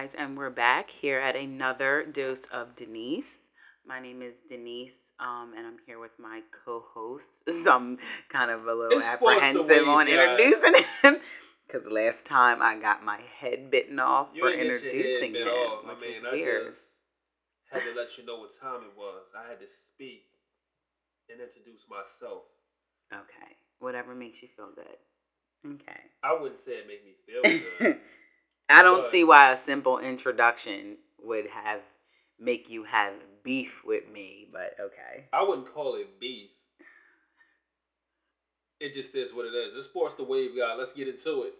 Guys, and we're back here at another dose of Denise. My name is Denise, um, and I'm here with my co-host. So I'm kind of a little It's apprehensive on introducing him because last time I got my head bitten off You for ain't get your head introducing him, off. I mean, was I weird. just had to let you know what time it was. I had to speak and introduce myself. Okay, whatever makes you feel good. Okay. I wouldn't say it made me feel good. I don't But- see why a simple introduction would have make you have beef with me, but okay. I wouldn't call it beef. It just is what it is. It's sports the wave, guy. Let's get into it.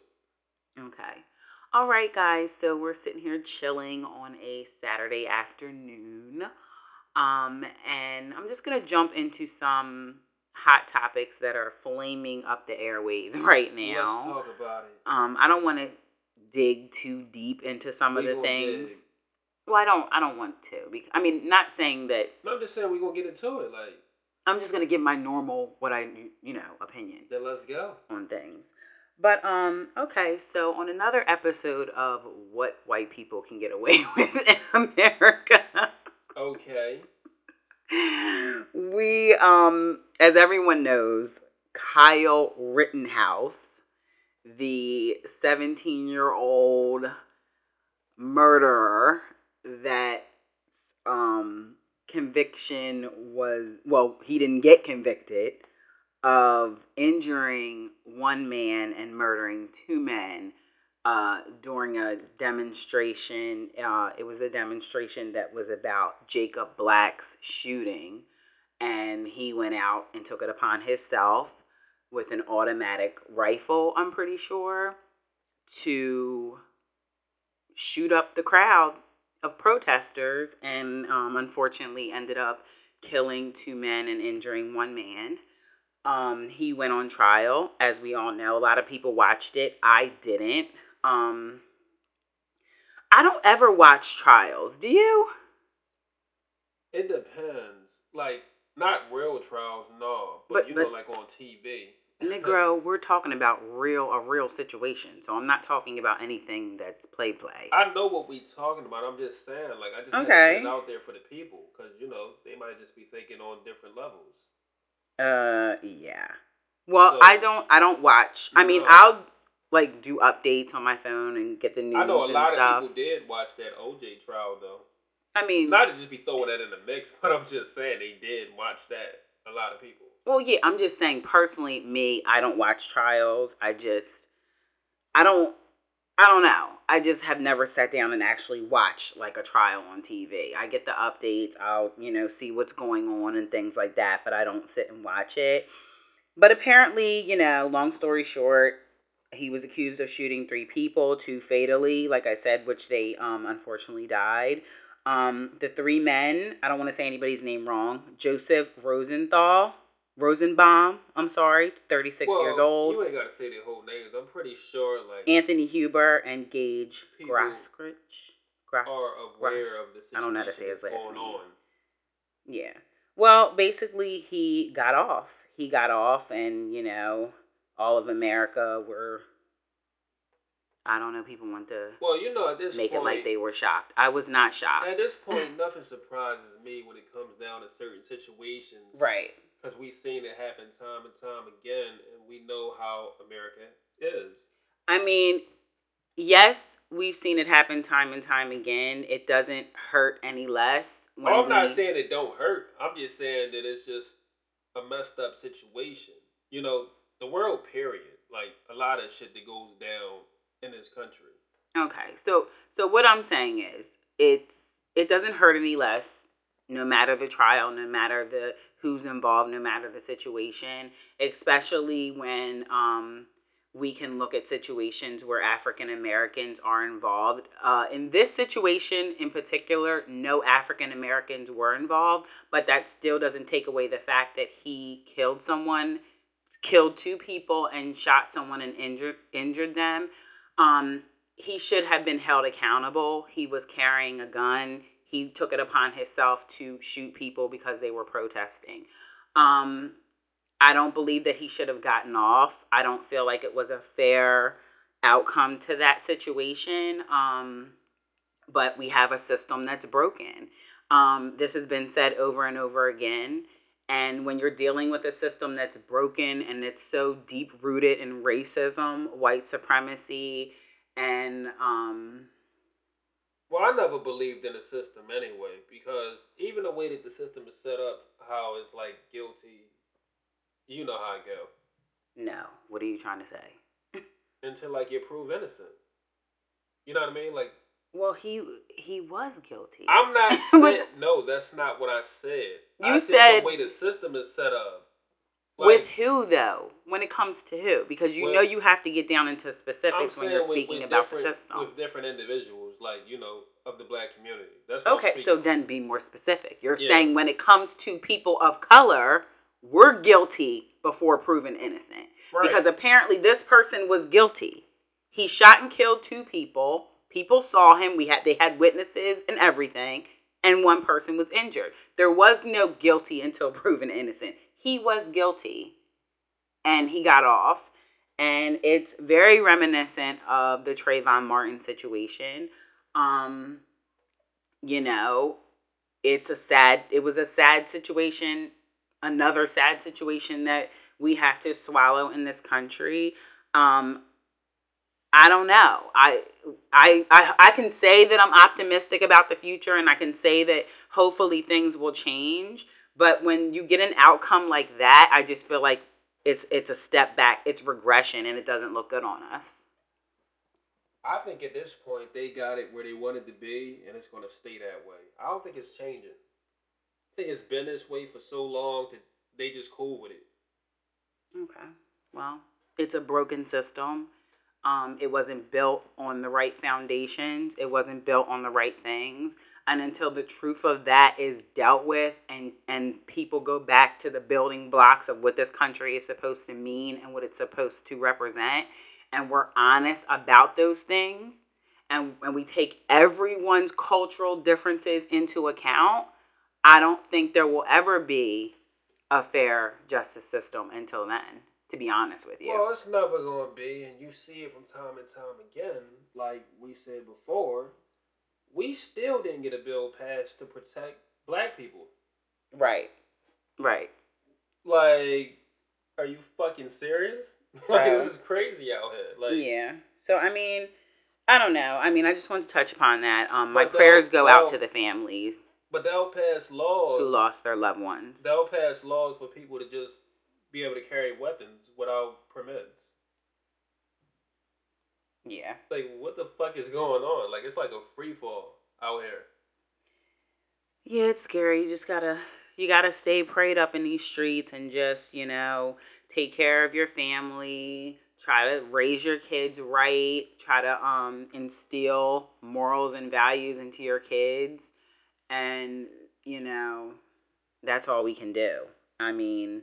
Okay. All right, guys. So we're sitting here chilling on a Saturday afternoon. Um, and I'm just going to jump into some hot topics that are flaming up the airways right now. Let's talk about it. Um, I don't want to dig too deep into some of the things. dig. Well, I don't. I don't want to. bec- I mean, not saying that. No, I'm just saying we're gonna get into it. Like, I'm just gonna give my normal, what I, you know, opinion. then let's go. on things. But um okay, so on another episode of what white people can get away with in America, Okay. we um as everyone knows, Kyle Rittenhouse, the 17-year-old murderer that um conviction was well, he didn't get convicted of injuring one man and murdering two men uh, during a demonstration. Uh, it was a demonstration that was about Jacob Blake's shooting, and he went out and took it upon himself with an automatic rifle, I'm pretty sure, to shoot up the crowd of protesters, and um, unfortunately ended up killing two men and injuring one man. Um, he went on trial, as we all know. A lot of people watched it. I didn't. Um, I don't ever watch trials. Do you? It depends. Like, not real trials, no. But, But- you know, but- like on TV. Negro, we're talking about real a real situation. So I'm not talking about anything that's play play. I know what we talking about. I'm just saying, like, I just Okay. put it out there for the people because you know they might just be thinking on different levels. Uh, yeah. Well, So- I don't. I don't watch. I mean, No. I'll like do updates on my phone and get the news I know a lot stuff. of people did watch that OJ trial though. I mean, Not to just be throwing that in the mix, but I'm just saying they did watch that. A lot of people. Well, yeah, I'm just saying personally, me, I don't watch trials. I just, I don't, I don't know. I just have never sat down and actually watched like a trial on TV. I get the updates. I'll, you know, see what's going on and things like that, but I don't sit and watch it. But apparently, you know, long story short, he was accused of shooting three people, two fatally, like I said, which they um, unfortunately died. Um, the three men, I don't want to say anybody's name wrong. Joseph Rosenthal, Rosenbaum, I'm sorry, 36 well, years old. You ain't gotta say their whole names. I'm pretty sure like Anthony Huber and Gage Graskrich. Gras- are aware of the situation I don't know how to say his last name. on. Yeah. Well, basically, he got off. He got off, and, you know, all of America were. I don't know, people want to Well, you know, at this make point, it like they were shocked. I was not shocked. at this point, nothing surprises me when it comes down to certain situations. Right. Because we've seen it happen time and time again, and we know how America is. I mean, yes, we've seen it happen time and time again. It doesn't hurt any less. when Oh, I'm not saying it don't hurt. I'm just saying that it's just a messed up situation. You know, the world, period. Like a lot of shit that goes down in this country. Okay, so so what I'm saying is it's it doesn't hurt any less, no matter the trial, no matter the who's involved, no matter the situation, especially when um we can look at situations where African Americans are involved. Uh, in this situation in particular, no African Americans were involved, but that still doesn't take away the fact that he killed someone, killed two people, and shot someone and injured injured them. Um, he should have been held accountable. He was carrying a gun. He took it upon himself to shoot people because they were protesting. Um, I don't believe that he should have gotten off. I don't feel like it was a fair outcome to that situation. Um, but we have a system that's broken. Um, this has been said over and over again. And when you're dealing with a system that's broken and it's so deep rooted in racism, white supremacy, and um, well, I never believed in a system anyway because even the way that the system is set up, how it's like guilty, you know how it go. No, what are you trying to say? Until like you're proved innocent. You know what I mean? Like well, he he was guilty. I'm not saying no. That's not what I said. You I said, the way the system is set up. Like, with who though? When it comes to who? Because you with, know you have to get down into specifics when you're speaking with, with about the system. With different individuals, like you know, of the black community. That's okay. So then, be more specific. You're yeah. saying when it comes to people of color, we're guilty before proven innocent. Right. Because apparently this person was guilty. He shot and killed two people People saw him. We had they had witnesses and everything, and one person was injured. There was no guilty until proven innocent. He was guilty, and he got off. And it's very reminiscent of the Trayvon Martin situation. Um, you know, it's a sad. It was a sad situation. Another sad situation that we have to swallow in this country. Um, I don't know. I, I I I can say that I'm optimistic about the future and I can say that hopefully things will change, but when you get an outcome like that, I just feel like it's it's a step back, it's regression and it doesn't look good on us. I think at this point they got it where they wanted to be and it's going to stay that way. I don't think it's changing. I think it's been this way for so long that they just cool with it. Okay. Well, it's a broken system um, it wasn't built on the right foundations. It wasn't built on the right things. And until the truth of that is dealt with and, and people go back to the building blocks of what this country is supposed to mean and what it's supposed to represent, and we're honest about those things, and, and we take everyone's cultural differences into account, I don't think there will ever be a fair justice system until then to be honest with you. Well, it's never going to be, and you see it from time and time again. Like we said before, we still didn't get a bill passed to protect black people. Right. Right. Like, are you fucking serious? like, this is crazy out here. Like, yeah. So I mean, I don't know. I mean, I just want to touch upon that. Um, my prayers go out to the families. But they'll pass laws who lost their loved ones. They'll pass laws for people to just be able to carry weapons without permits. Yeah. Like, what the fuck is going on? Like, it's like a free fall out here. Yeah, it's scary. You just gotta, you gotta stay prayed up in these streets and just, you know, take care of your family. Try to raise your kids right. Try to um instill morals and values into your kids, and you know, that's all we can do. I mean,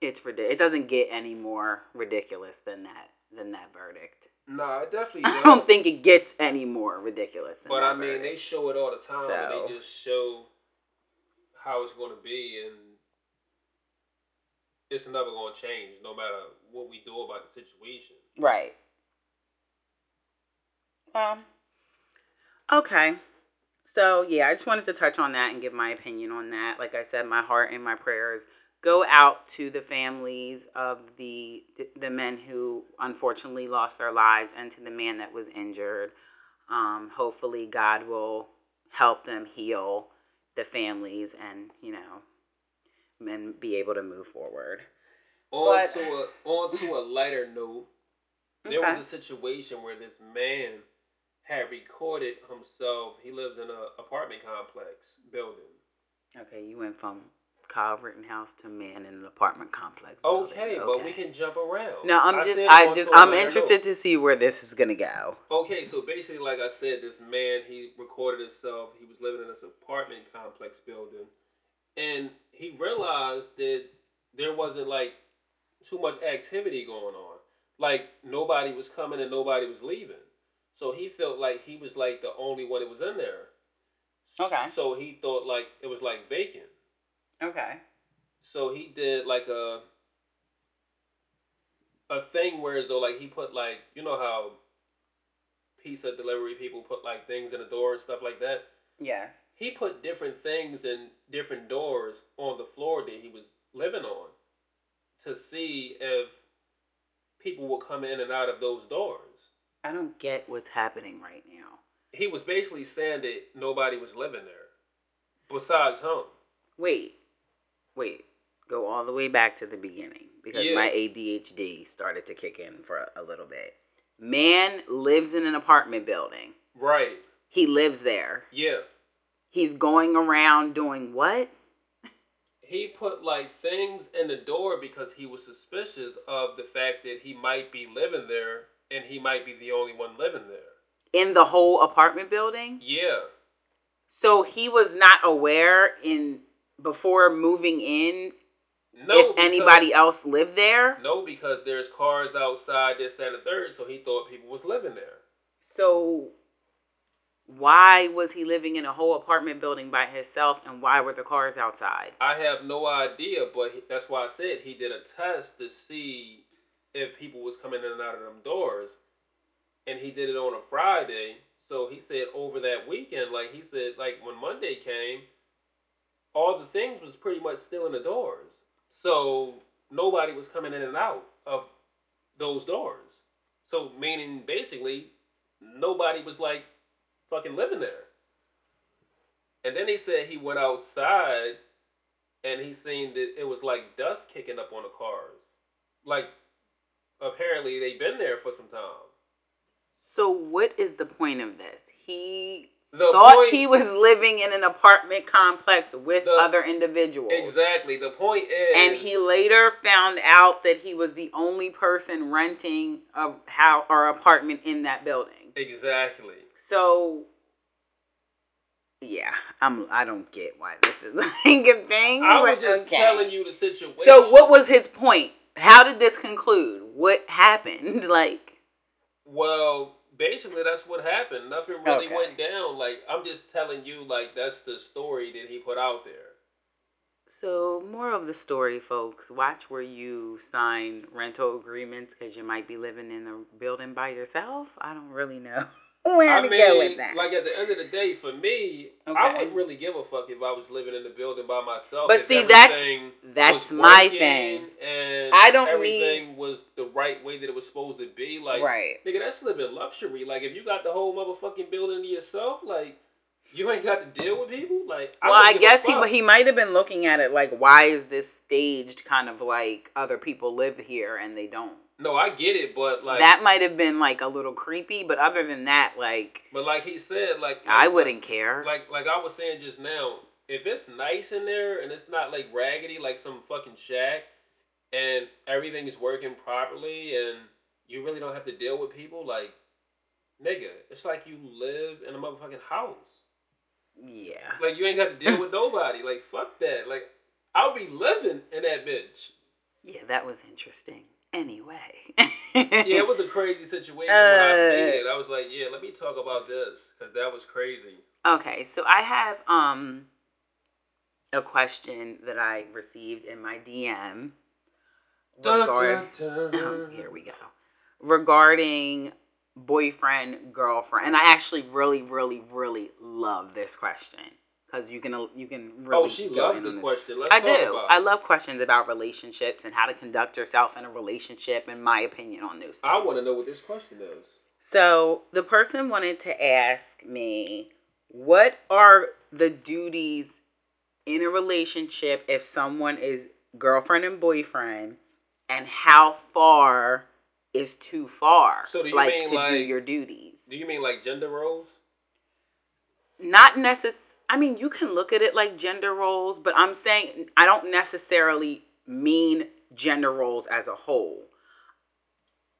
it's ridiculous. It doesn't get any more ridiculous than that than that verdict. No, nah, it definitely. I don't think it gets any more ridiculous. but I mean, verdict. they show it all the time. So. They just show how it's going to be, and it's never going to change, no matter what we do about the situation. Right. Um. Okay. So yeah, I just wanted to touch on that and give my opinion on that. Like I said, my heart and my prayers go out to the families of the the men who unfortunately lost their lives and to the man that was injured. Um, hopefully, God will help them heal the families and you know and be able to move forward. On but, to a on to a lighter note, there okay. was a situation where this man had recorded himself. He lives in an apartment complex building. Okay, you went from Kyle Rittenhouse to man in an apartment complex. Okay, but we can jump around. No, I'm I just, I just, I'm interested to see where this is gonna go. Okay, so basically, like I said, this man he recorded himself. He was living in this apartment complex building, and he realized that there wasn't like too much activity going on. Like nobody was coming and nobody was leaving. So he felt like he was like the only one that was in there. Okay. So he thought like it was like vacant. Okay. So he did like a a thing where as though like he put like you know how pizza delivery people put like things in the door and stuff like that. Yes. He put different things in different doors on the floor that he was living on to see if people will come in and out of those doors. I don't get what's happening right now. He was basically saying that nobody was living there besides him. Wait, wait. Go all the way back to the beginning because Yeah. my ADHD started to kick in for a, a little bit. Man lives in an apartment building. Right. He lives there. Yeah. He's going around doing what? He put like things in the door because he was suspicious of the fact that he might be living there and he might be the only one living there. In the whole apartment building? Yeah. So he was not aware in before moving in No. if because- anybody else lived there. No, because there's cars outside, this, that, and the third, so he thought people was living there. So why was he living in a whole apartment building by himself and why were the cars outside? I have no idea, but that's why I said he did a test to see if people was coming in and out of them doors, and he did it on a Friday. So he said over that weekend, like he said, like when Monday came, all the things was pretty much still in the doors. So nobody was coming in and out of those doors. So meaning basically nobody was like fucking living there. And then he said he went outside and he seen that it was like dust kicking up on the cars. Like apparently they've been there for some time. So what is the point of this? He The thought point- he was living in an apartment complex with The- other individuals. Exactly. The point is And he later found out that he was the only person renting a how or apartment in that building. Exactly. So yeah, I'm I don't get why this is like a thing. I was just okay. telling you the situation. So what was his point? How did this conclude? What happened? Like Well, basically that's what happened. Nothing really Okay. went down. Like I'm just telling you like that's the story that he put out there. so more of the story, folks. Watch where you sign rental agreements because you might be living in the building by yourself. I don't really know where I to mean, go with that. like at the end of the day, for me, I wouldn't really give a fuck if I was living in the building by myself. But see, that's- everything that's my thing. And I don't everything was the right way that it was supposed to be. Like, right. nigga, that's living luxury. Like, if you got the whole motherfucking building to yourself, like, you ain't got to deal with people. Like, Well, I guess he he might have been looking at it like, why is this staged? Kind of like other people live here and they don't. No, I get it, but like that might have been like a little creepy, but other than that, like But like he said, like I like- wouldn't care. Like like I was saying just now, if it's nice in there and it's not like raggedy like some fucking shack, and everything is working properly and you really don't have to deal with people, like nigga, it's like you live in a motherfucking house. yeah. Like you ain't got to deal with nobody. Like fuck that. Like I'll be living in that bitch. Yeah, that was interesting. Anyway. Yeah, it was a crazy situation when I seen Uh, it. I was like, yeah, let me talk about this because that was crazy. Okay, so I have um a question that I received in my DM. regard- here we go. Regarding boyfriend, girlfriend. And I actually really, really, really love this question. Because you can you can oh, really oh, she loves the this. question. Let's I do. I love questions about relationships and how to conduct yourself in a relationship and my opinion on those. I want to know what this question is. So the person wanted to ask me, what are the duties in a relationship if someone is girlfriend and boyfriend, and how far is too far? So do you like mean to do like- your duties? Do you mean like gender roles? Not necess. I mean, you can look at it like gender roles, but I'm saying I don't necessarily mean gender roles as a whole.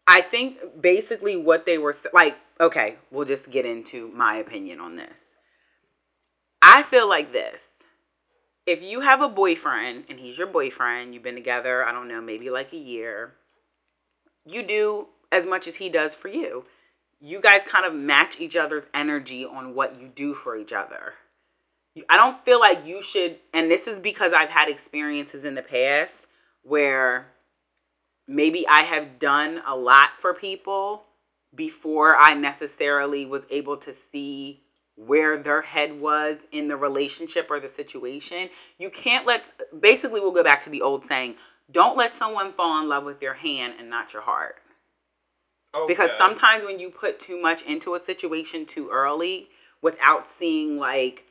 I think basically what they were like, okay, we'll just get into my opinion on this. I feel like this. If you have a boyfriend and he's your boyfriend, you've been together, I don't know, maybe like a year, you do as much as he does for you. You guys kind of match each other's energy on what you do for each other. I don't feel like you should, and this is because I've had experiences in the past where maybe I have done a lot for people before I necessarily was able to see where their head was in the relationship or the situation. You can't let, basically, we'll go back to the old saying don't let someone fall in love with your hand and not your heart. Okay. Because sometimes when you put too much into a situation too early without seeing, like,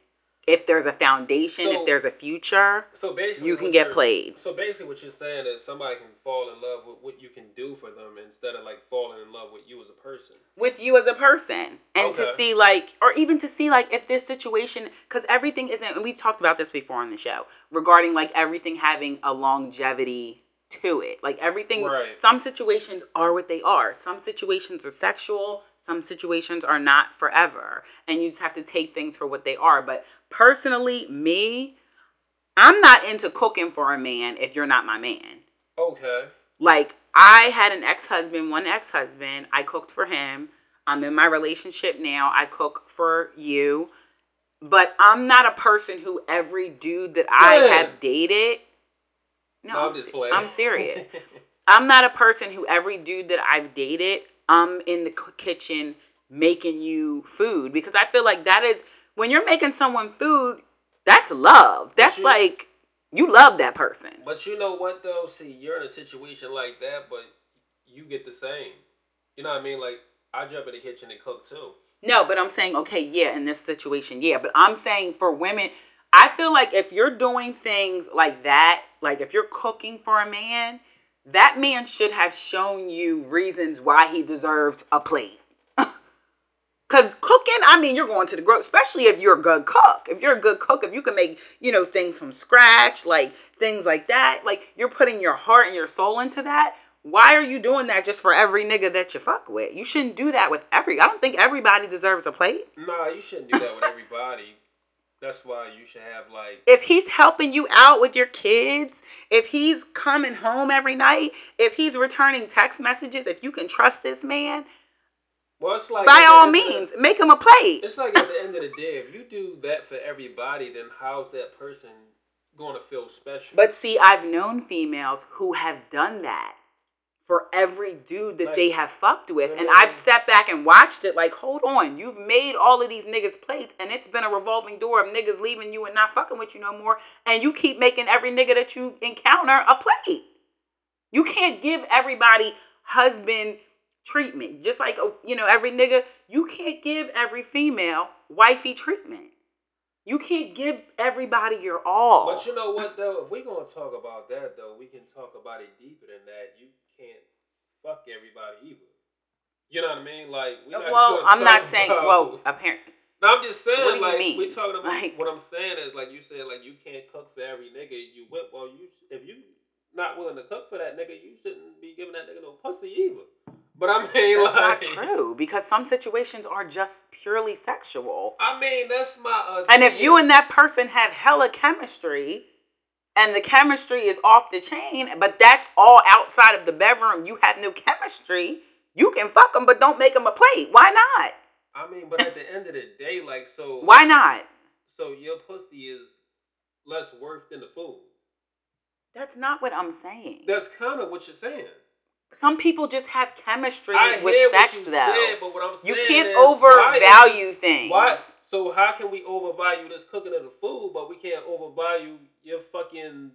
if there's a foundation, So- if there's a future, so basically you can get played. So basically, what you're saying is somebody can fall in love with what you can do for them instead of like falling in love with you as a person. with you as a person and to see like or even to see like if this situation because everything isn't and we've talked about this before on the show regarding like everything having a longevity to it like everything Right. some situations are what they are some situations are sexual some situations are not forever and you just have to take things for what they are but personally me i'm not into cooking for a man if you're not my man Okay. like I had an ex-husband, one ex-husband. I cooked for him. I'm in my relationship now. I cook for you. But I'm not a person who every dude that I Yeah. have dated No, No, I'm I'm, just playing. I'm serious. I'm not a person who every dude that I've dated, I'm in the kitchen making you food because I feel like that is when you're making someone food, that's love. That's you- like you love that person. But you know what though? See, you're in a situation like that, but you get the same. You know what I mean? Like I jump in the kitchen and cook too. No, but I'm saying, okay, yeah, in this situation, yeah. But I'm saying for women, I feel like if you're doing things like that, like if you're cooking for a man, that man should have shown you reasons why he deserves a plate. Cause cooking, I mean, you're going to the grocery, especially if you're a good cook. If you're a good cook, if you can make, you know, things from scratch, like things like that, like you're putting your heart and your soul into that. Why are you doing that just for every nigga that you fuck with? You shouldn't do that with every. I don't think everybody deserves a plate. Nah, you shouldn't do that with everybody. That's why you should have like If he's helping you out with your kids, if he's coming home every night, if he's returning text messages, if you can trust this man, well, it's like by all of the- means, make him a plate. It's like at the end of the day, if you do that for everybody, then how's that person going to feel special? But see, I've known females who have done that for every dude that Like, they have fucked with. And. I've sat back and watched it like, hold on, you've made all of these niggas plates and it's been a revolving door of niggas leaving you and not fucking with you no more. And you keep making every nigga that you encounter a plate. You can't give everybody husband treatment. Just like, oh, you know, every nigga, you can't give every female wifey treatment. You can't give everybody your all. But you know what though? If we're gonna talk about that though, we can talk about it deeper than that. You can't fuck everybody either. You know what I mean? Like we uh, not well, I'm not saying. about- Well, apparently, No, I'm just saying. What do you like mean? we talking about. Like- what I'm saying is like you said like you can't cook for every nigga you whip. Well, you if you not willing to cook for that nigga, you shouldn't be giving that nigga no pussy either. But I mean, that's not true because some situations are just purely sexual. I mean, that's my. And if you and that person have hella chemistry, and the chemistry is off the chain, but that's all outside of the bedroom, you have no chemistry. You can fuck them, but don't make them a plate. Why not? I mean, but at the end of the day, like, so Why not? So your pussy is less worth than the food. That's not what I'm saying. That's kind of what you're saying. Some people just have chemistry I with sex, you though. said, but what I'm you can't is, why overvalue things. Why? So how can we overvalue this cooking of the food, but we can't overvalue your fucking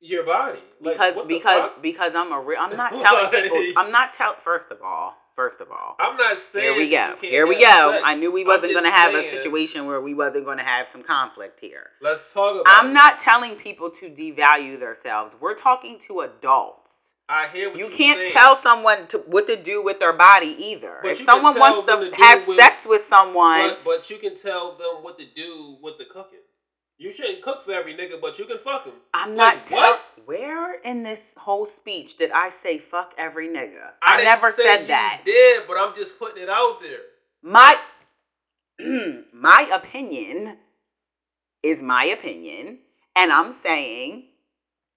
your body? Like, because because because I'm a real. I'm not telling people. I'm not tell. First of all, first of all, I'm not saying here we go. Here we go. sex. I knew we wasn't going to have a situation where we wasn't going to have some conflict here. Let's talk about. I'm it. not telling people to devalue themselves. We're talking to adults. I hear what You can't saying. tell someone to, what to do with their body either. But if someone wants to to have with- sex with someone, But, but you can tell them what to do with the cooking. You shouldn't cook for every nigga, but you can fuck him. I'm Like, not telling. what? Where in this whole speech did I say fuck every nigga? I, I, never said you that. Did, but I'm just putting it out there. My my opinion is my opinion, and I'm saying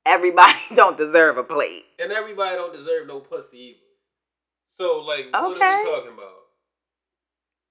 everybody don't deserve a plate. And everybody don't deserve no pussy either. So like, okay. what are we talking about?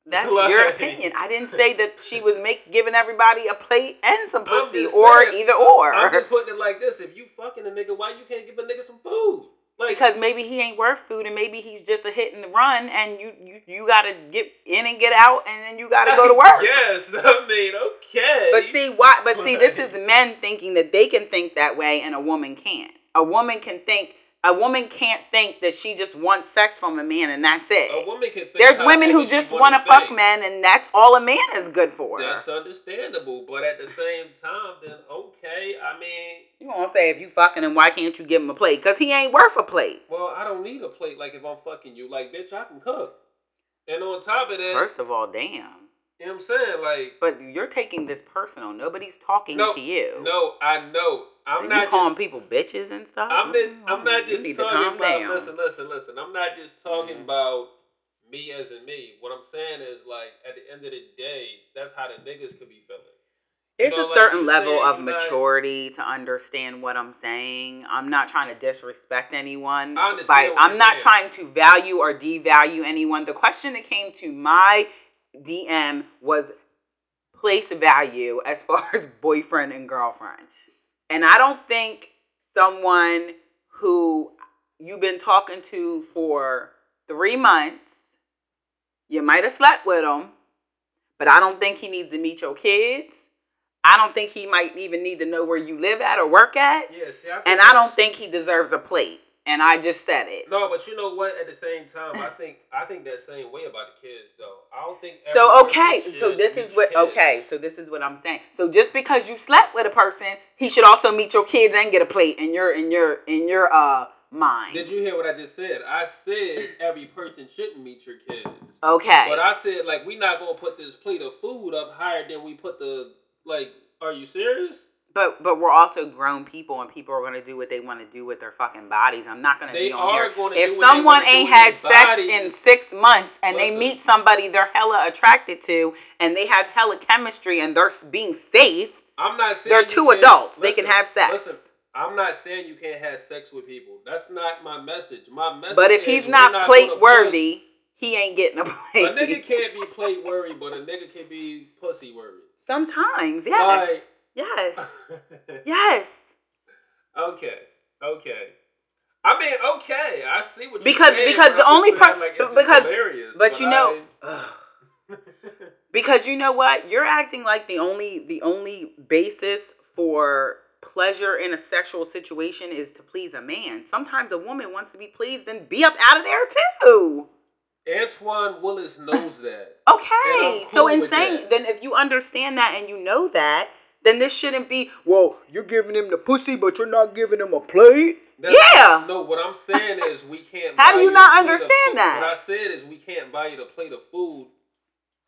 That's Like- your opinion. I didn't say that she was make giving everybody a plate and some pussy or saying, either or. I'm just putting it like this: If you fucking a nigga, why you can't give a nigga some food? Like because maybe he ain't worth food and maybe he's just a hit and run and you you, you gotta get in and get out and then you gotta go to work. yes, I mean, okay. But see why but see this is men thinking that they can think that way and a woman can't. A woman can think a woman can't think that she just wants sex from a man and that's it. a woman can. Think There's women who just want to fuck think. men and that's all a man is good for. That's understandable, but at the same time, then okay. I mean, You won't say if you fucking him, why can't you give him a plate? Because he ain't worth a plate. well, I don't need a plate. Like if I'm fucking you, like bitch, I can cook. And on top of that, First of all, damn. you know what I'm saying? Like, But you're taking this personal. Nobody's talking No, to you. no, I know. I'm and not you calling just, people bitches and stuff. I'm, just, Mm, I'm not you just talking calm about. down. Listen, listen, listen. I'm not just talking Mhm. about me as in me. What I'm saying is, like, at the end of the day, that's how the niggas could be feeling. You It's know, a like certain level said, of you not- maturity to understand what I'm saying. I'm not trying to disrespect anyone. I understand By I'm not saying. trying to value or devalue anyone. The question that came to my DM was place value as far as boyfriend and girlfriend. And I don't think someone who you've been talking to for three months, you might have slept with him, but I don't think he needs to meet your kids. I don't think he might even need to know where you live at or work at. Yeah, see, I And I don't think he deserves a plate. And I just said it. No, but you know what? At the same time, I think I think that same way about the kids, though. I don't think. So okay, so this is what kids. okay, so this is what I'm saying. So just because you slept with a person, he should also meet your kids and get a plate in your in your in your uh mind. Did you hear what I just said? I said every person shouldn't meet your kids. Okay. But I said like we not gonna put this plate of food up higher than we put the like. Are you serious? But but we're also grown people and people are gonna do what they want to do with their fucking bodies. I'm not gonna be on here. If do what they someone ain't had sex bodies. in six months and they meet somebody they're hella attracted to and they have hella chemistry and they're being safe, I'm not saying they're two adults. They can have sex. Listen, I'm not saying you can't have sex with people. That's not my message. My message. But if he's we're not, plate worthy, he ain't getting a plate. A nigga can't be plate worthy, but a nigga can be pussy worthy. Sometimes, yes, Like- yes, yes. okay, okay. I mean, okay. I see what you're Because- saying, because the only part like, because- But you know, I- because you know what, you're acting like the only the only basis for pleasure in a sexual situation is to please a man. Sometimes a woman wants to be pleased and be up out of there too. Antoine Willis knows that. Okay, I'm so insane. Then if you understand that and you know that, then this shouldn't be. Well, you're giving him the pussy, but you're not giving him a plate. That's- Yeah. No, what I'm saying is we can't. How do you not understand that? What I said is we can't buy you a plate of food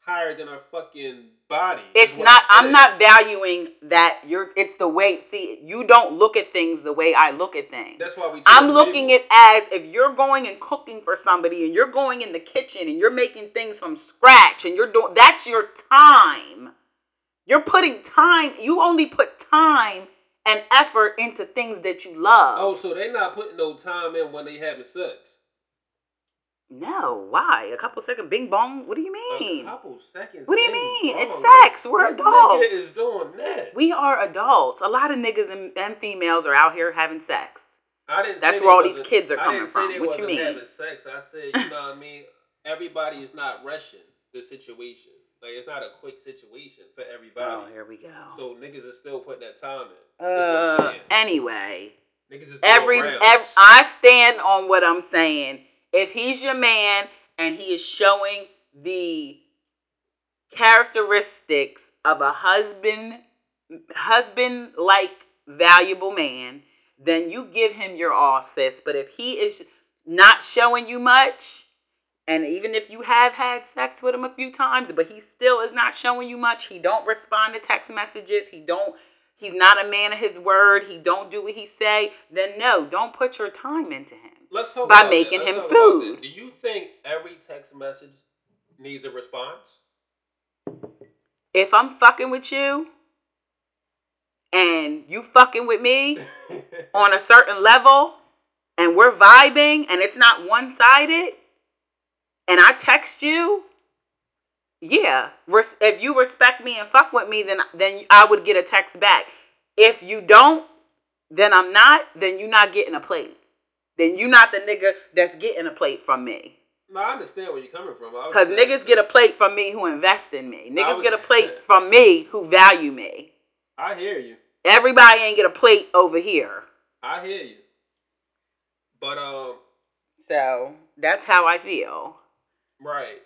higher than our fucking body. It's not. I'm not valuing that. You're. It's the way. See, you don't look at things the way I look at things. That's why we. I'm looking at as if you're going and cooking for somebody and you're going in the kitchen and you're making things from scratch and you're doing that's your time. You're putting time, you only put time and effort into things that you love. Oh, so they're not putting no time in when they having sex. No, why? A couple seconds, bing bong. What do you mean? A couple seconds. What do you mean? bro. It's sex. We're what adults. Nigga is doing that. We are adults. A lot of niggas and, and females are out here having sex. I didn't. That's where all these kids are coming from. What you mean? Having sex. I said, you know what I mean. Everybody is not rushing the situation. Like it's not a quick situation for everybody. Oh, here we go. So niggas is still putting that time in. That's what I'm Uh, anyway, Niggas is doing every, I stand on what I'm saying. If he's your man and he is showing the characteristics of a husband, husband like valuable man, then you give him your all, sis. But if he is not showing you much, and even if you have had sex with him a few times, but he still is not showing you much, he don't respond to text messages, he don't he's not a man of his word, he don't do what he say, then no, don't put your time into him. Let's talk by about making him food. Do you think every text message needs a response? If I'm fucking with you and you fucking with me on a certain level and we're vibing and it's not one-sided and I text you yeah, res- if you respect me and fuck with me, then then I would get a text back. If you don't, then I'm not. Then you're not getting a plate. Then you're not the nigga that's getting a plate from me. No, I understand where you're coming from. Cause just- niggas get a plate from me who invest in me. Niggas was- get a plate from me who value me. I hear you. Everybody ain't get a plate over here. I hear you. But um, So that's how I feel. Right.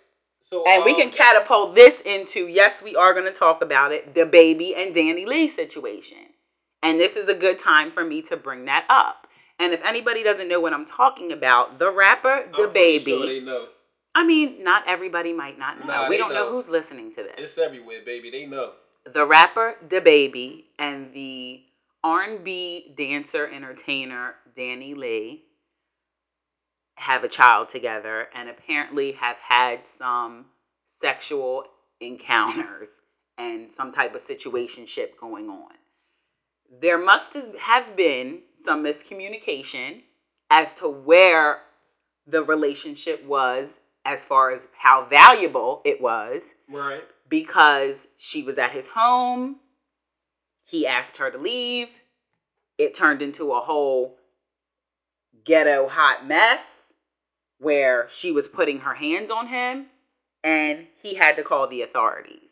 So And we um, can catapult this into yes, we are going to talk about it DaBaby and DaniLeigh situation. And this is a good time for me to bring that up. And if anybody doesn't know what I'm talking about, the rapper, DaBaby. Sure. I mean, not everybody might not know. Nah, we don't know. know. who's listening to this. It's everywhere, baby. They know. the rapper, DaBaby, and the R&B dancer entertainer DaniLeigh have a child together and apparently have had some sexual encounters and some type of situationship going on. There must have been some miscommunication as to where the relationship was as far as how valuable it was Right. because she was at his home. He asked her to leave. It turned into a whole ghetto hot mess where she was putting her hands on him and he had to call the authorities.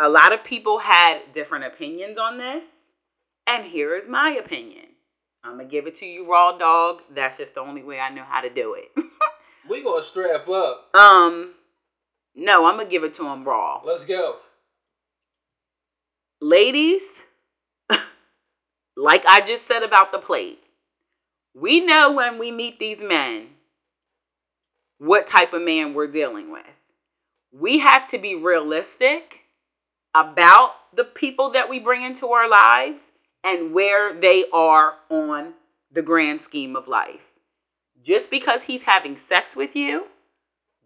A lot of people had different opinions on this, and here is my opinion. I'm gonna give it to you raw dog. That's just the only way I know how to do it. We gonna strap up. um, no, I'm gonna give it to him raw. Let's go. ladies, like I just said about the plate, we know when we meet these men what type of man we're dealing with. We have to be realistic about the people that we bring into our lives and where they are on the grand scheme of life. Just because he's having sex with you,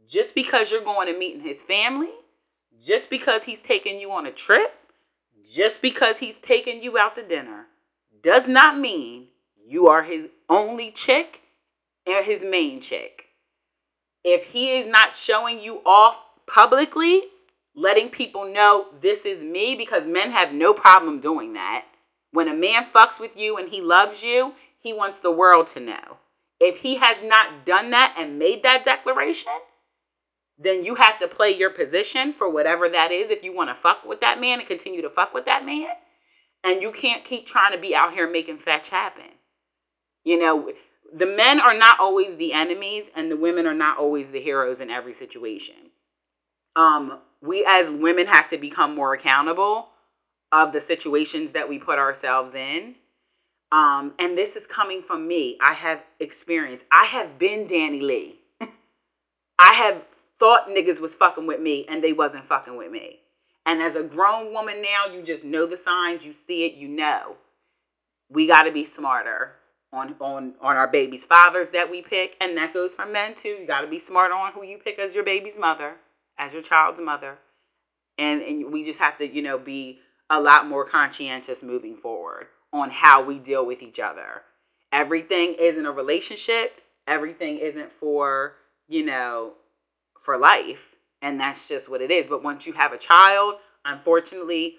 just because you're going to meet his family, just because he's taking you on a trip, just because he's taking you out to dinner does not mean you are his only chick and his main chick. If he is not showing you off publicly, letting people know this is me, because men have no problem doing that. When a man fucks with you and he loves you, he wants the world to know. If he has not done that and made that declaration, then you have to play your position for whatever that is if you want to fuck with that man and continue to fuck with that man. And you can't keep trying to be out here making fetch happen. You know, the men are not always the enemies and the women are not always the heroes in every situation. Um, we as women have to become more accountable of the situations that we put ourselves in. Um, and this is coming from me. I have experience. I have been DaniLeigh. I have thought niggas was fucking with me and they wasn't fucking with me. And as a grown woman now, you just know the signs, you see it, you know. We got to be smarter on on on our babies' fathers that we pick, and that goes for men too. You got to be smart on who you pick as your baby's mother, as your child's mother. And and we just have to, you know, be a lot more conscientious moving forward on how we deal with each other. Everything isn't a relationship. Everything isn't for, you know, for life. And that's just what it is. But once you have a child, unfortunately,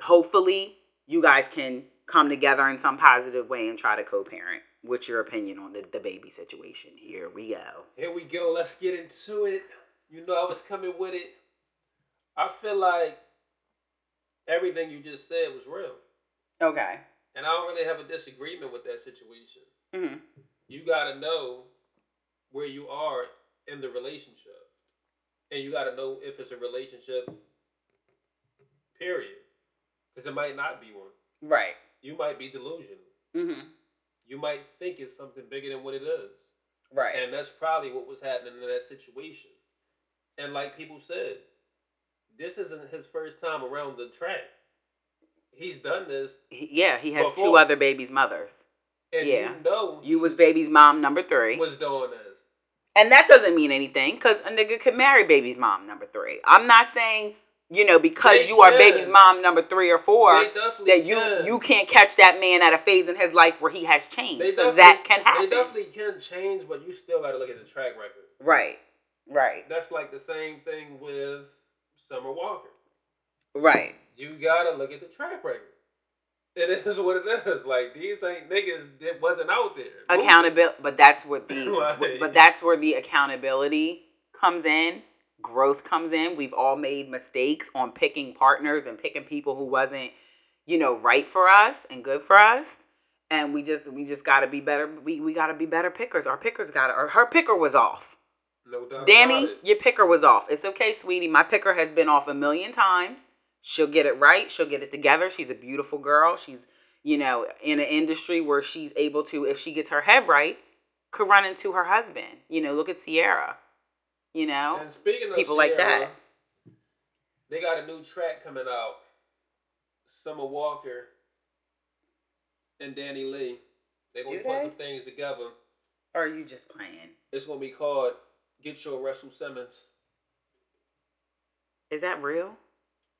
hopefully, you guys can come together in some positive way and try to co parent. What's your opinion on the, DaBaby situation? Here we go. Here we go. Let's get into it. You know I was coming with it. I feel like everything you just said was real. Okay. And I don't really have a disagreement with that situation. hmm You got to know where you are in the relationship. And you got to know if it's a relationship, period. Because it might not be one. Right. You might be delusional. hmm You might think it's something bigger than what it is. Right. And that's probably what was happening in that situation. And like people said, this isn't his first time around the track. He's done this, He- yeah, he has two other babies' mothers. and Yeah. you know You was baby's mom number three. was doing this. And that doesn't mean anything because a nigga could marry baby's mom number three. I'm not saying, you know, because They you are can. baby's mom number three or four, that you can. you can't catch that man at a phase in his life where he has changed. They that can They happen. definitely can change, but you still got to look at the track record. Right. Right. That's like the same thing with Summer Walker. Right. You gotta look at the track record. It is what it is. Like these ain't niggas that wasn't out there. Accountability, but that's what the Right. but that's where the accountability comes in. Growth comes in. We've all made mistakes on picking partners and picking people who wasn't, you know, right for us and good for us. And we just we just got to be better. We we got to be better pickers. Our pickers got to. Her picker was off. No doubt. Danny, your picker was off. It's okay, sweetie. My picker has been off a million times. She'll get it right. She'll get it together. She's a beautiful girl. She's, you know, in an industry where she's able to, if she gets her head right, could run into her husband. You know, look at Ciara. You know, And speaking of people like that. they got a new track coming out. Summer Walker and DaniLeigh. They're gonna Do put they? some things together. or are you just playing? It's gonna be called Get Your Russell Simmons. Is that real?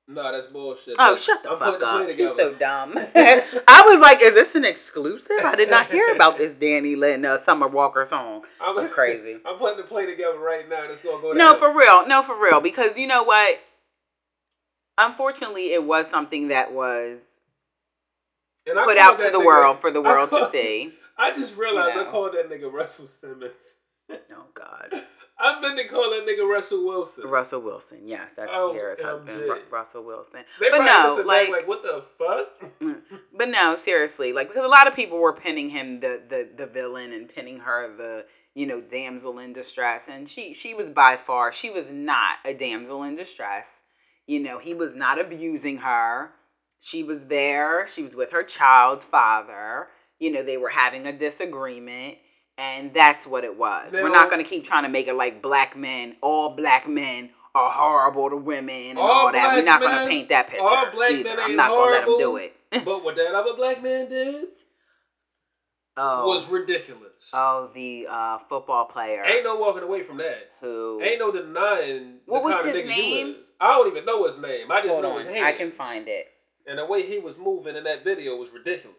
No, that's bullshit. Oh, shut the I'm fuck up. You're so dumb. I was like, is this an exclusive? I did not hear about this Danny Lynn uh, Summer Walker song. I'm You're crazy. I'm putting the play together right now. It's gonna go. No, for real. No, for real. Because you know what? Unfortunately, it was something that was put out to the nigga- world for the world to see. I just realized You I called that nigga Russell Simmons. Oh God, I meant to call that nigga Russell Wilson. Russell Wilson. Yes, that's Oh, Ciara's husband. Russell Wilson. They But probably no, like- like what the fuck? But no, seriously, like because a lot of people were pinning him the the the villain and pinning her the you know damsel in distress, and she she was by far she was not a damsel in distress. You know, he was not abusing her. She was there. She was with her child's father. You know, they were having a disagreement. And that's what it was. We're not going to keep trying to make it like black men, all black men are horrible to women and all, All that. We're not going to paint that picture. all black either. men I'm not going to let them do it. but what that other black man did Oh, was ridiculous. oh, the uh, football player Ain't no walking away from that. who. Ain't no denying What the was kind of his name? name? you is. I don't even know his name. I just Hold know on, his name. I can find it. And the way he was moving in that video was ridiculous.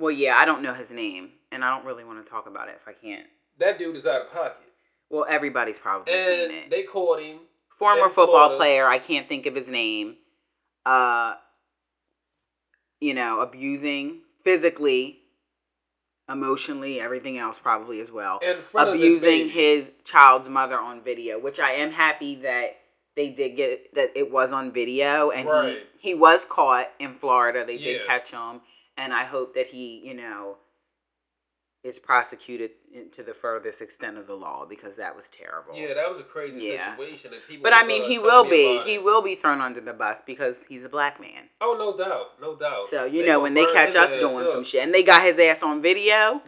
Well, yeah, I don't know his name, and I don't really want to talk about it if I can't. That dude is out of pocket. Well, everybody's probably seen it. they caught him. Former football Florida. player, I can't think of his name. Uh, you know, abusing physically, emotionally, everything else probably as well. Abusing his, child's mother on video, which I am happy that they did get that it was on video and Right. he he was caught in Florida. They did catch him, and I hope that he you know is prosecuted to the furthest extent of the law because that was terrible. Yeah, that was a crazy Yeah. situation. And people But I mean, uh, he will be he will be thrown under the bus because he's a black man. Oh, no doubt, no doubt. So you They know when they catch us doing up. some shit and they got his ass on video.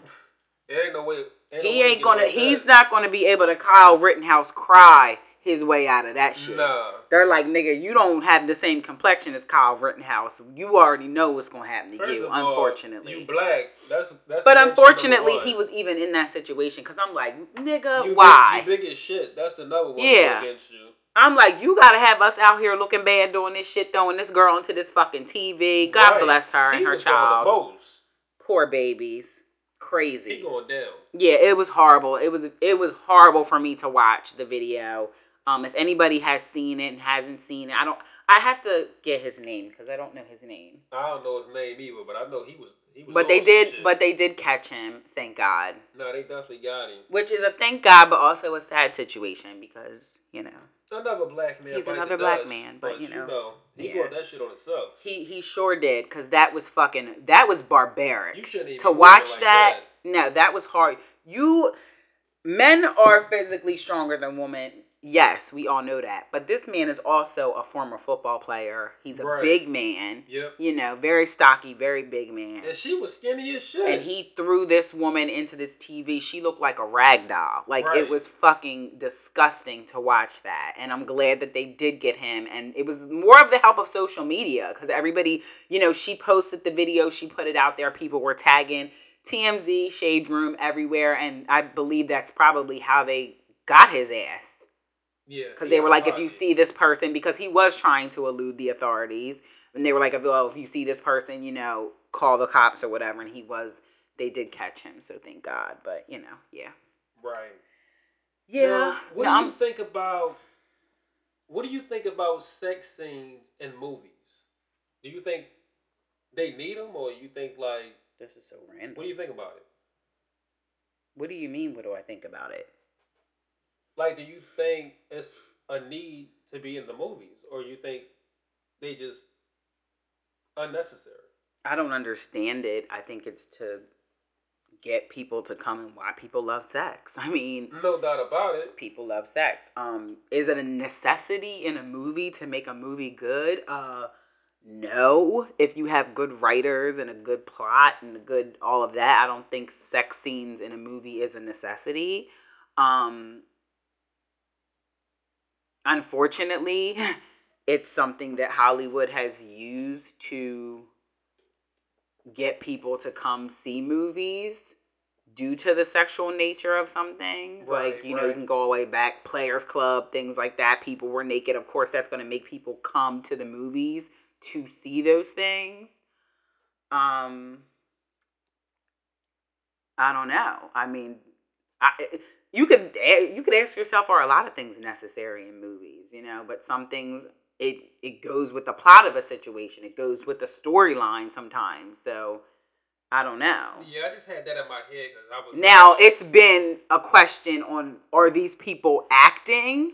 There ain't no way. Ain't no he way ain't gonna he's that. not gonna be able to Kyle Rittenhouse cry his way out of that shit. Nah. They're like, nigga, you don't have the same complexion as Kyle Rittenhouse. You already know what's gonna happen to First you, all, unfortunately. you black. That's that's. but unfortunately, he was even in that situation because I'm like, nigga, You big- why? you big as shit. That's another one Yeah. against you. I'm like, you gotta have us out here looking bad doing this shit, throwing this girl into this fucking TV. God Right. bless her and He her was doing the child. Poor babies. Crazy. going down. Yeah, it was horrible. It was it was horrible for me to watch the video. Um, if anybody has seen it and hasn't seen it, I don't. I have to get his name because I don't know his name. I don't know his name either, but I know he was. He was But they did. shit. But they did catch him. Thank God. no, they definitely got him. Which is a thank God, but also a sad situation because you know Another black man. He's another black dust, man, but, you know, he yeah. brought that shit on himself. he he sure did because that was fucking that was barbaric. You shouldn't even to watch like that, no that was hard you men are physically stronger than women yes we all know that but this man is also a former football player he's a Right. big man Yep. you know very stocky very big man And she was skinny as shit. and he threw this woman into this TV. She looked like a rag doll. Like Right. it was fucking disgusting to watch that. And I'm glad that they did get him. And it was more of the help of social media because everybody, you know, she posted the video, she put it out there. People were tagging TMZ, Shade Room everywhere. And I believe that's probably how they got his ass. Yeah. Because they were like, if you uh, see this person, because he was trying to elude the authorities, and they were like, well, if you see this person, you know, call the cops or whatever. And he was, they did catch him, so thank God. But you know, yeah, Right. Yeah. Now, what no, do I'm- you think about? What do you think about sex scenes in movies? Do you think they need them, or you think like? this is so random. What do you think about it? What do you mean? What do I think about it? Like, do you think it's a need to be in the movies, or you think they just unnecessary? I don't understand it. I think it's to get people to come and why people love sex. I mean, No doubt about it. people love sex. Um, is it a necessity in a movie to make a movie good? Uh, no. If you have good writers and a good plot and a good all of that, I don't think sex scenes in a movie is a necessity. Um, unfortunately, it's something that Hollywood has used to get people to come see movies due to the sexual nature of some things. like, Right, you know, you can go all the way back, Players Club, things like that. People were naked. Of course, that's going to make people come to the movies to see those things. Um, I don't know. I mean, I, you could you could ask yourself, are a lot of things necessary in movies? You know, but some things it it goes with the plot of a situation. It goes with the storyline sometimes. So I don't know. Yeah, I just had that in my head because I was Now it's been a question on are these people acting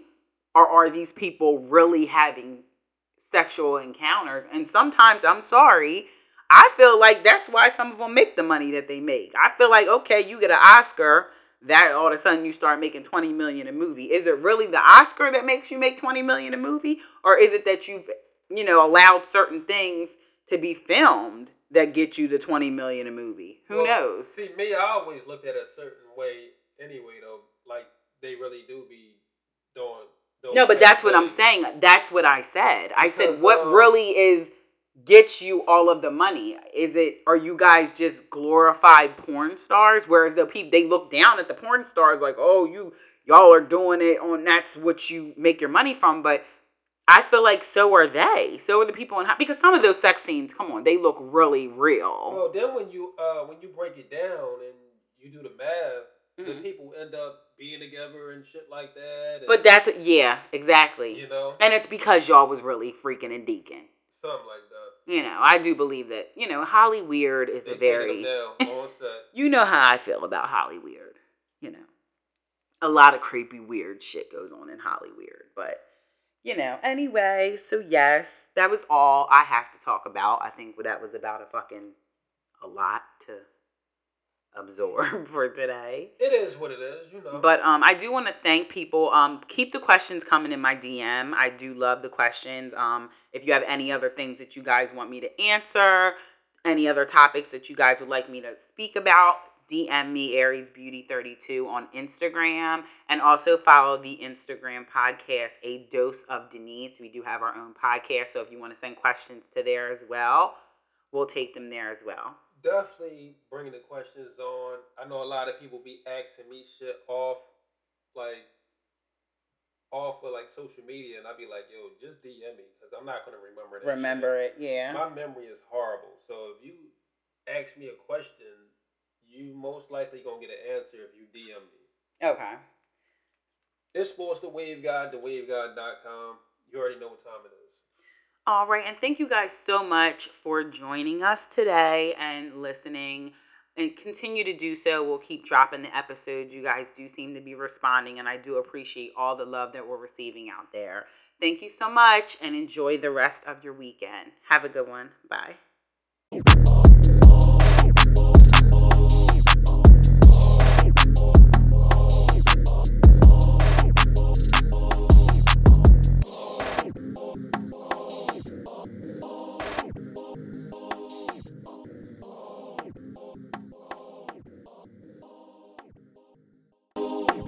or are these people really having sexual encounters? And sometimes I'm sorry, I feel like that's why some of them make the money that they make. I feel like okay, you get an Oscar, that all of a sudden you start making 20 million a movie. Is it really the Oscar that makes you make 20 million a movie or is it that you've you know allowed certain things to be filmed that get you the 20 million a movie? Who Well, knows? See, me, I always look at it a certain way anyway, though. Like they really do be doing. those No, but that's what I'm saying. That's what I said. I said what uh, really is gets you all of the money. Is it are you guys just glorified porn stars whereas the people they look down at the porn stars like, "Oh, you y'all are doing it on that's what you make your money from." But I feel like so are they. So are the people in ho- because some of those sex scenes, come on, they look really real. Well, then when you uh when you break it down and you do the math, Mhm. then people end up being together and shit like that. But that's yeah, exactly. you know And it's because y'all was really freaking and deacon. something like that. You know, I do believe that, you know, Holly Weird is They a very them down on set. you know how I feel about Holly Weird. You know, a lot of creepy, weird shit goes on in Holly Weird. But, you know, anyway, so yes, that was all I have to talk about. I think that was about a fucking a lot to absorb for today. It is what it is, you know. But um, I do want to thank people. Um, keep the questions coming in my DM. I do love the questions. Um, if you have any other things that you guys want me to answer, any other topics that you guys would like me to speak about, DM me Aries Beauty 32 on Instagram, and also follow the Instagram podcast A Dose of Denise. We do have our own podcast, so if you want to send questions to there as well, we'll take them there as well. Definitely bringing the questions on. I know a lot of people be asking me shit off, like off of like social media, and I'd be like, "Yo, just DM me," because I'm not gonna remember that. shit. Remember it, yeah. My memory is horrible, so if you ask me a question, you most likely gonna get an answer if you DM me. Okay. It's sports the Wave Guide, thewaveguide.com. You already know what time it is. All right, and thank you guys so much for joining us today and listening. And continue to do so. We'll keep dropping the episodes. You guys do seem to be responding, and I do appreciate all the love that we're receiving out there. Thank you so much, and enjoy the rest of your weekend. Have a good one. Bye.